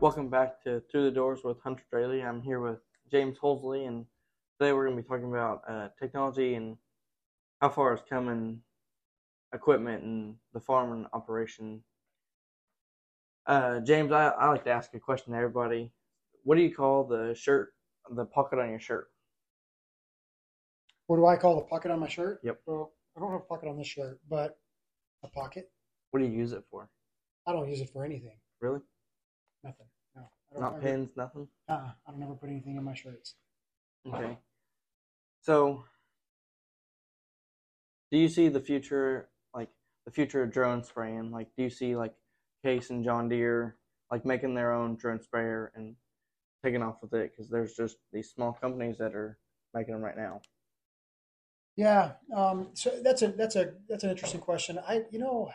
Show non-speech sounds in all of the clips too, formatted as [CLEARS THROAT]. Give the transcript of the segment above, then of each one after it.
Welcome back to Through the Doors with Hunter Drehle. I'm here with James Hulsey, and today we're going to be talking about uh, technology and how far it's come in equipment and the farm and operation. Uh, James, I, I like to ask a question to everybody. What do you call the shirt, the pocket on your shirt? What do I call the pocket on my shirt? Yep. Well, I don't have a pocket on this shirt, but a pocket. What do you use it for? I don't use it for anything. Really? Nothing. No. I don't Not ever, pins, nothing? Uh-uh, I don't ever put anything in my shirts. Okay. So, do you see the future, like the future of drone spraying? Like, do you see like Case and John Deere like making their own drone sprayer and taking off with it? Because there's just these small companies that are making them right now. Yeah. Um, so that's a that's a that's an interesting question. I you know,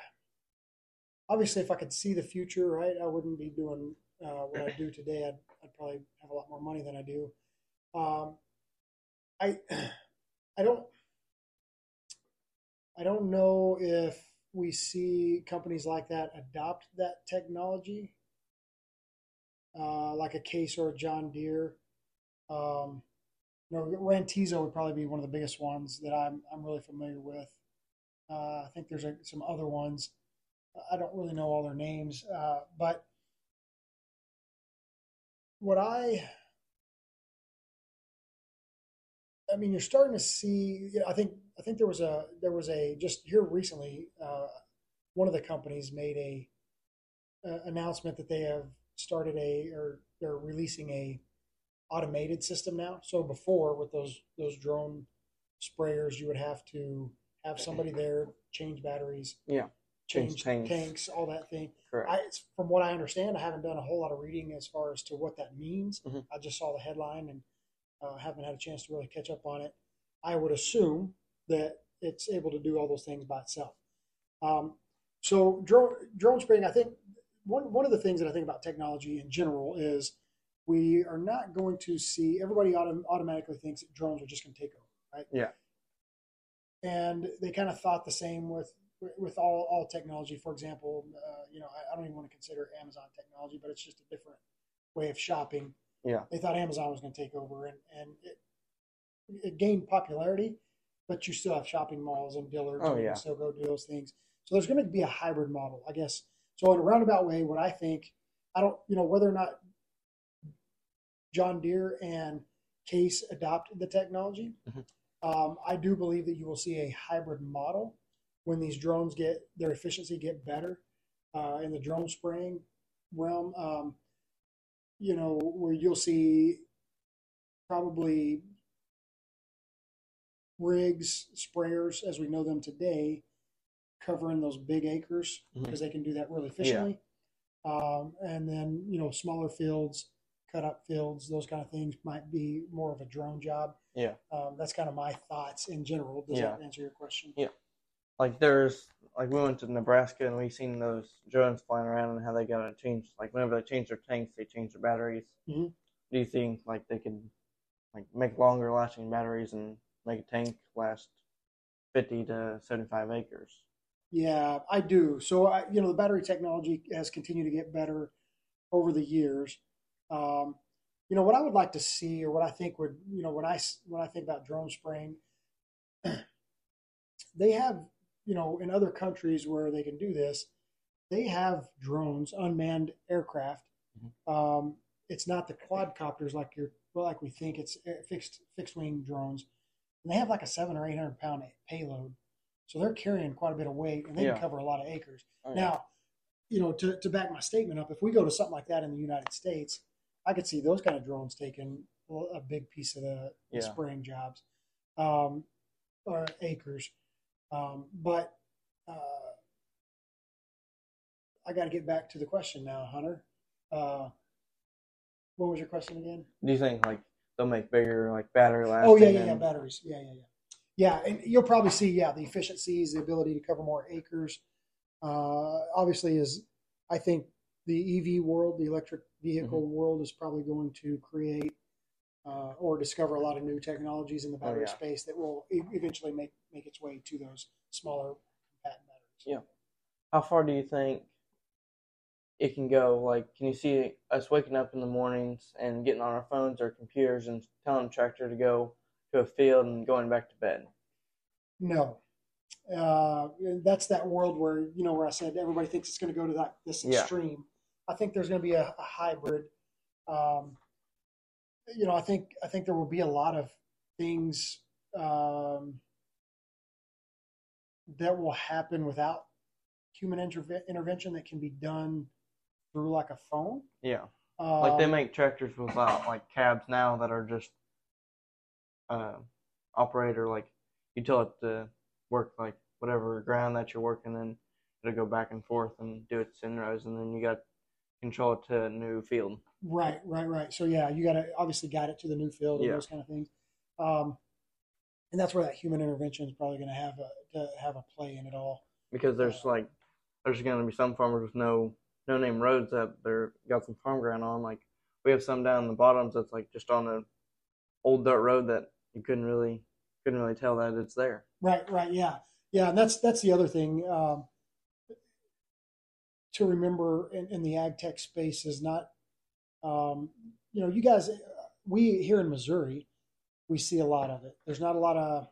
obviously, if I could see the future, right, I wouldn't be doing uh, what I do today. I'd, I'd probably have a lot more money than I do. Um, I I don't I don't know if we see companies like that adopt that technology, uh, like a Case or a John Deere. Um, you know, Rantizo would probably be one of the biggest ones that I'm I'm really familiar with. Uh, I think there's a, some other ones. I don't really know all their names, uh, but what I I mean, you're starting to see. You know, I think I think there was a there was a just here recently. Uh, one of the companies made a, a announcement that they have started a or they're releasing a automated system now. So before with those those drone sprayers, you would have to have somebody there change batteries, Yeah. Change, Change tanks. tanks. all that thing. Correct. I, from what I understand, I haven't done a whole lot of reading as far as to what that means. Mhm. I just saw the headline and uh, haven't had a chance to really catch up on it. I would assume that it's able to do all those things by itself. Um, so drone drone spraying, I think one one of the things that I think about technology in general is we are not going to see everybody autom- automatically thinks that drones are just going to take over, right? Yeah. And they kind of thought the same with with all, all technology. For example, uh, you know, I, I don't even want to consider Amazon technology, but it's just a different way of shopping. Yeah. They thought Amazon was going to take over, and and it, it gained popularity, but you still have shopping malls and Dillard's, Oh, and yeah. still go do those things. So there's going to be a hybrid model, I guess. So in a roundabout way, what I think, I don't, you know, whether or not John Deere and Case adopt the technology, Mhm. um, I do believe that you will see a hybrid model when these drones get their efficiency get better uh, in the drone spraying realm. Um, you know, where you'll see probably rigs, sprayers as we know them today, covering those big acres Mhm. because they can do that really efficiently. Um, and then you know, smaller fields, cut up fields, those kind of things might be more of a drone job. Yeah. Um, that's kind of my thoughts in general. Does Yeah. that answer your question? Like there's like we went to Nebraska and we seen those drones flying around and how they gotta change like whenever they change their tanks they change their batteries. Mhm. Do you think like they could like make longer lasting batteries and make a tank last fifty to seventy five acres? Yeah, I do. So, I, you know, the battery technology has continued to get better over the years. Um, you know, what I would like to see, or what I think would, you know, when I when I think about drone spraying, [CLEARS THROAT] they have, you know, in other countries where they can do this, they have drones, unmanned aircraft. Um, it's not the quadcopters like you're, well, like we think. It's fixed fixed wing drones, and they have like a seven or eight hundred pound payload. So they're carrying quite a bit of weight, and they Yeah. can cover a lot of acres. Oh, yeah. Now, you know, to, to back my statement up, if we go to something like that in the United States, I could see those kind of drones taking a big piece of the, the spraying jobs um, or acres. Um, but uh, I got to get back to the question now, Hunter. Uh, what was your question again? Do you think like they'll make bigger like battery lasting? Oh yeah, yeah, yeah, batteries. Yeah, yeah, yeah. Yeah, and you'll probably see, yeah, the efficiencies, the ability to cover more acres. Uh, obviously, is I think the EV world, the electric vehicle Mm-hmm. world, is probably going to create uh, or discover a lot of new technologies in the Oh, battery yeah. space that will e- eventually make make its way to those smaller compact batteries. Yeah. How far do you think it can go like, can you see us waking up in the mornings and getting on our phones or computers and telling the tractor to go to a field and going back to bed? No. Uh, that's that world where you know where I said everybody thinks it's going to go to that this Yeah. extreme. I think there's going to be a, a hybrid. Um, you know, I think I think there will be a lot of things um, that will happen without human interve- intervention that can be done through like a phone. Yeah. Like they Um, make tractors without like cabs now that are just uh operator like you tell it to work like whatever ground that you're working in, it'll go back and forth and do its in rows, and then you got to control to a new field. Right, right, right. So yeah, you got to obviously guide it to the new field and Yeah. those kind of things. Um, and that's where that human intervention is probably going to have a to have a play in it all. Because there's like there's gonna be some farmers with no no name roads that they're got some farm ground on. Like we have some down in the bottoms that's like just on an old dirt road that you couldn't really couldn't really tell that it's there. Right, right, yeah, yeah. And that's that's the other thing um, to remember in, in the ag tech space is not, um, you know, you guys, we here in Missouri, we see a lot of it. There's not a lot of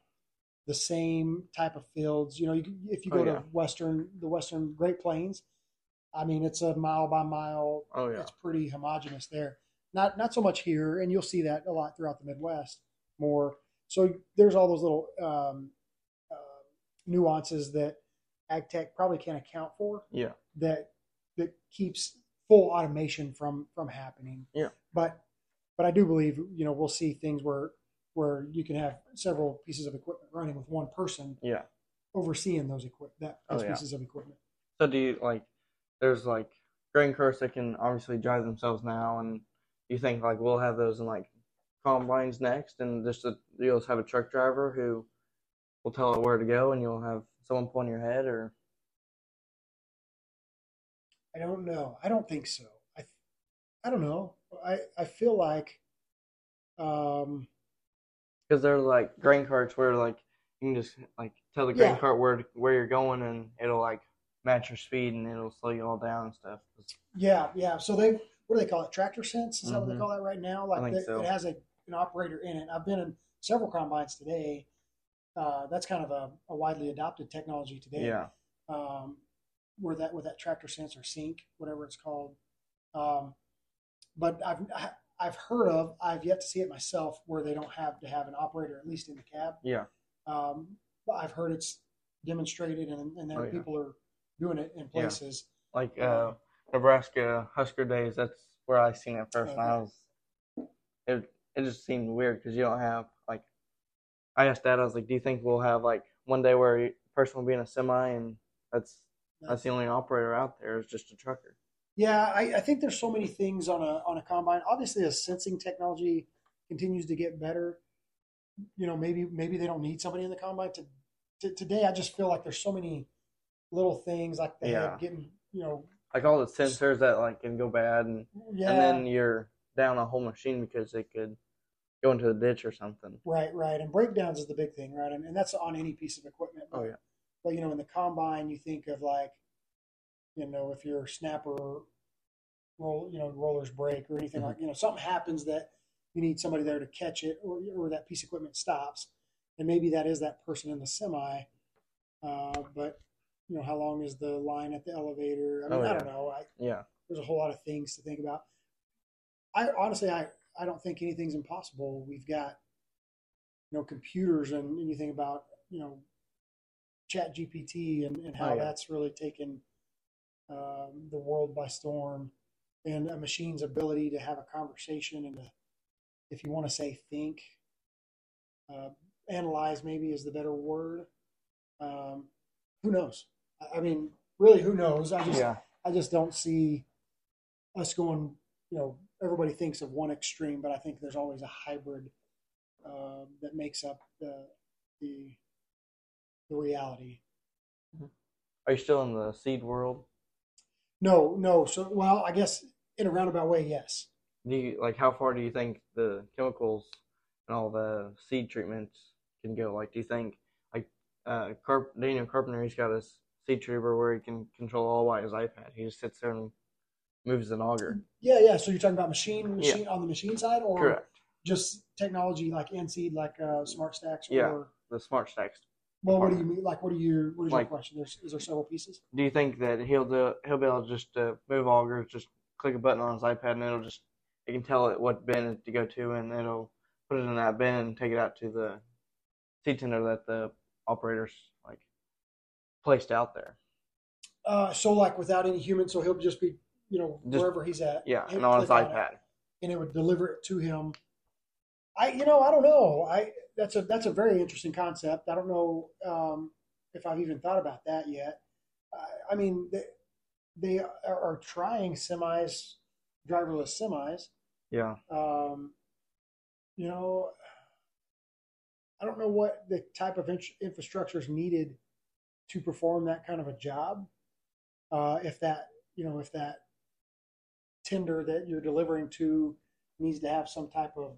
the same type of fields. You know, you, if you Oh, go yeah. to western the Western Great Plains, I mean, it's a mile by mile Oh yeah. it's pretty homogenous there. Not not so much here, and you'll see that a lot throughout the Midwest more. So there's all those little um, uh, nuances that ag tech probably can't account for Yeah. that that keeps full automation from from happening. Yeah. But but I do believe you know we'll see things where where you can have several pieces of equipment running with one person Yeah. overseeing those equip that Oh, those yeah. pieces of equipment. So do you like? There's like grain cars that can obviously drive themselves now, and you think like we'll have those in like combines next, and just a, you'll just have a truck driver who will tell it where to go, and you'll have someone pulling your head, or I don't know. I don't think so. I, I don't know. I, I feel like, um, because they're like grain carts where like you can just like tell the grain Yeah. cart where where you're going, and it'll like match your speed, and it'll slow you all down and stuff. yeah, yeah. So they, what do they call it? Tractor sense? Is that what they Mhm. call that right now? Like think the- so. it has a, an operator in it. I've been in several combines today. Uh, that's kind of a, a widely adopted technology today. Yeah, um, where that with that tractor sense or sync, whatever it's called. Um, but I've I've heard of, I've yet to see it myself, where they don't have to have an operator at least in the cab. yeah, Um, but I've heard it's demonstrated, and and there Oh, yeah. people are doing it in Yeah. places. like uh, Nebraska Husker days. That's where I seen it first. And I was it. It just seemed weird because you don't have like. I asked Dad. I was like, "Do you think we'll have like one day where a person will be in a semi and that's that's the only operator out there is just a trucker?" Yeah, I, I think there's so many things on a on a combine. Obviously, as sensing technology continues to get better, you know, maybe maybe they don't need somebody in the combine. To, to today, I just feel like there's so many little things like the Yeah. getting, you know, Like all the sensors that like can go bad, and yeah, and then you're down a whole machine because it could go into a ditch or something. right, right. And breakdowns is the big thing, right? And, and that's on any piece of equipment. Oh yeah, But you know, in the combine, you think of like, you know, if your snapper roll, you know, rollers break or anything Mhm. like, you know, something happens that you need somebody there to catch it, or or that piece of equipment stops, and maybe that is that person in the semi. Uh, but you know, how long is the line at the elevator? I mean, Oh, I don't know. I, yeah, there's a whole lot of things to think about. I honestly, I, I don't think anything's impossible. We've got, you know, computers and, anything about, you know, ChatGPT and, and how Oh, yeah. that's really taken um, the world by storm and a machine's ability to have a conversation and to, if you want to say think, uh, analyze maybe is the better word. Um, who knows? I, I mean, really, who knows? I just, yeah. I just don't see us going. You know, everybody thinks of one extreme, but I think there's always a hybrid uh, that makes up the the the reality. Are you still in the seed world? No, no. So, well, I guess in a roundabout way, yes. Do you like how far do you think the chemicals and all the seed treatments can go? Like, do you think like uh, Carp- Daniel Carpenter, he's got his seed treater where he can control all by his iPad. He just sits there and moves an auger. Yeah, yeah. So you're talking about machine, machine on the machine side, or Correct. just technology like NSeed, like uh, SmartStax, Yeah. or The SmartStax. well, what do you mean? Like, what do you? What is Like- your question? There's is there several pieces? Do you think that he'll do he'll be able to just uh, move augers, just click a button on his iPad and it'll just it can tell it what bin to go to and it'll put it in that bin and take it out to the seed tender that the operators like placed out there. Uh, so like without any human, so he'll just be, you know, Just- wherever he's at. Yeah, and on his click it, iPad. and it would deliver it to him. I, you know, I don't know. I that's a that's a very interesting concept. I don't know um, if I've even thought about that yet. I, I mean, they, they are, are trying semis, driverless semis. Yeah. Um, you know, I don't know what the type of in- infrastructure is needed to perform that kind of a job. Uh, if that, you know, if that tender that you're delivering to needs to have some type of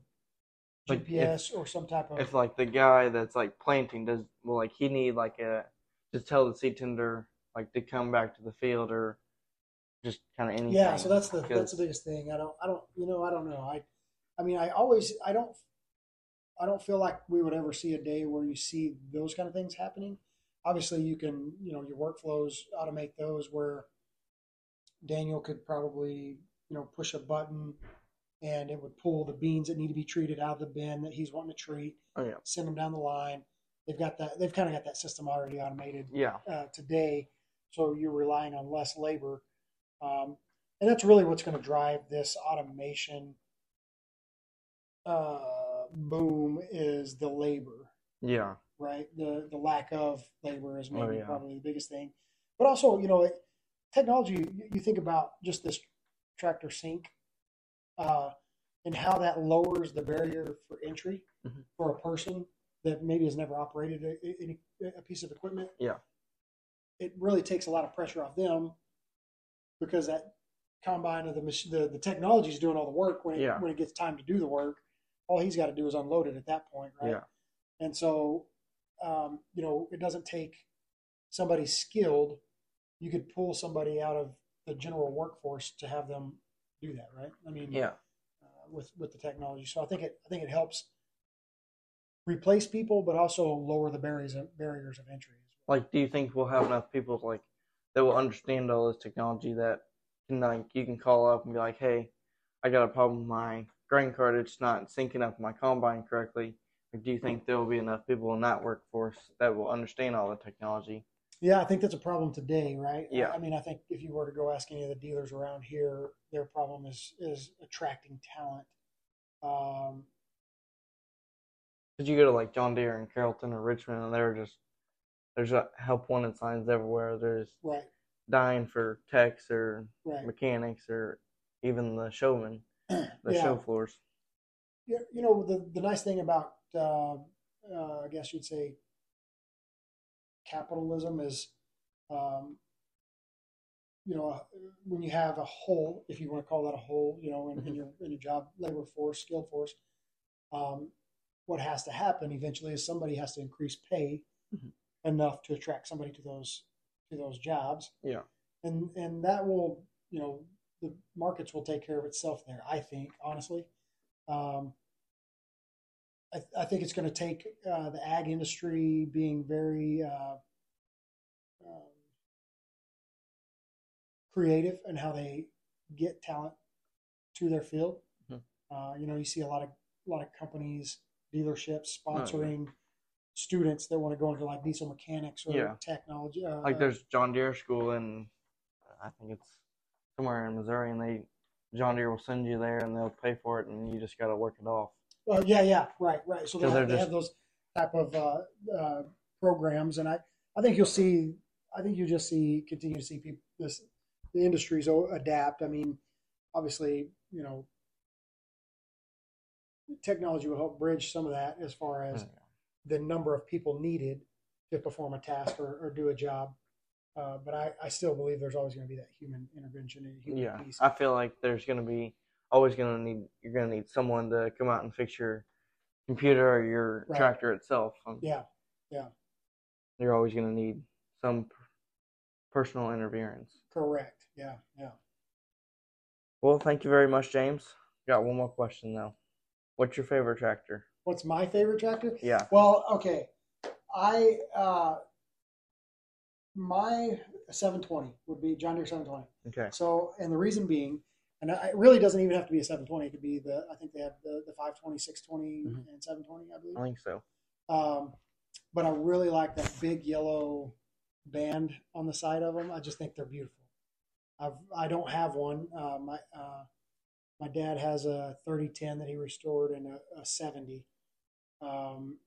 Like, GPS or some type of If like the guy that's like planting does well like he need like a just tell the seed tender like to come back to the field or just kind of anything. yeah. So that's the that's the biggest thing. I don't I don't you know I don't know. I I mean I always I don't I don't feel like we would ever see a day where you see those kind of things happening. Obviously, you can you know your workflows automate those where Daniel could probably you know push a button and it would pull the beans that need to be treated out of the bin that he's wanting to treat, Oh yeah. send them down the line. They've got that. They've kind of got that system already automated Yeah. uh, today, so you're relying on less labor, um, and that's really what's going to drive this automation uh, boom is the labor, Yeah. right? The the lack of labor is maybe Oh, yeah. probably the biggest thing, but also you know it, technology. you- You think about just this tractor sink uh, and how that lowers the barrier for entry Mhm. for a person that maybe has never operated a, a, a piece of equipment. Yeah. It really takes a lot of pressure off them because that combine of the mach- the, the technology is doing all the work when it, Yeah. when it gets time to do the work. All he's got to do is unload it at that point, right? Yeah. And so, um, you know, it doesn't take somebody skilled. You could pull somebody out of the general workforce to have them do that, right? I mean, Yeah. uh, with with the technology. So I think it I think it helps replace people, but also lower the barriers of, barriers of entry. Like, do you think we'll have enough people like that will understand all this technology that can like you can call up and be like, hey, I got a problem with my grain cart. It's not syncing up my combine correctly. Like, do you think there will be enough people in that workforce that will understand all the technology? Yeah, I think that's a problem today, right? Yeah. I mean, I think if you were to go ask any of the dealers around here, their problem is is attracting talent. Um, Did you go to like John Deere and Carrollton or Richmond and they're just there's uh, help wanted signs everywhere. There's right, dying for techs or right. mechanics or even the showmen, the Yeah. show floors. Yeah, you know the the nice thing about uh, uh, I guess you'd say capitalism is, um, you know, when you have a hole, if you want to call that a hole, you know, in, in Mhm. your in your job labor force, skill force, um, what has to happen eventually is somebody has to increase pay Mhm. enough to attract somebody to those to those jobs, Yeah. and and that will you know the markets will take care of itself there. I think honestly. Um, I, I think it's going to take uh, the ag industry being very uh, um, creative and how they get talent to their field. Mhm. Uh, you know, you see a lot of a lot of companies, dealerships Oh, yeah. sponsoring students that want to go into like diesel mechanics or Yeah. technology. Uh, Like there's John Deere school in I think it's somewhere in Missouri and they John Deere will send you there and they'll pay for it and you just got to work it off. Uh, yeah, yeah, right, right. So they, have, they have those type of uh, uh, programs, and I, I think you'll see. I think you just see continue to see people this the industries adapt. I mean, obviously, you know, technology will help bridge some of that as far as the number of people needed to perform a task or, or do a job. Uh, but I, I still believe there's always going to be that human intervention and human Yeah. piece. I feel like there's going to be always to need you're to need someone to come out and fix your computer or your Right. tractor itself. Um, Yeah, You're always to need some personal interference. correct. Yeah, yeah. Well, thank you very much, James. Got one more question though. What's your favorite tractor? What's my favorite tractor? Yeah. Well, okay. I uh my 720 would be John Deere 720. Okay. So, and the reason being, and it really doesn't even have to be a 720. It could be the I think they have the, the 520, 620, Mhm. and 720, I believe. I think so. Um, but I really like that big yellow band on the side of them. I just think they're beautiful. I've I don't have one. Uh, my uh, my dad has a 3010 that he restored and a, a 70. Um,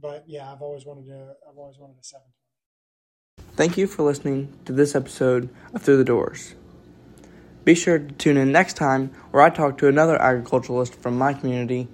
but yeah, I've always wanted to. I've always wanted a 720. Thank you for listening to this episode of Through the Doors. Be sure to tune in next time where I talk to another agriculturalist from my community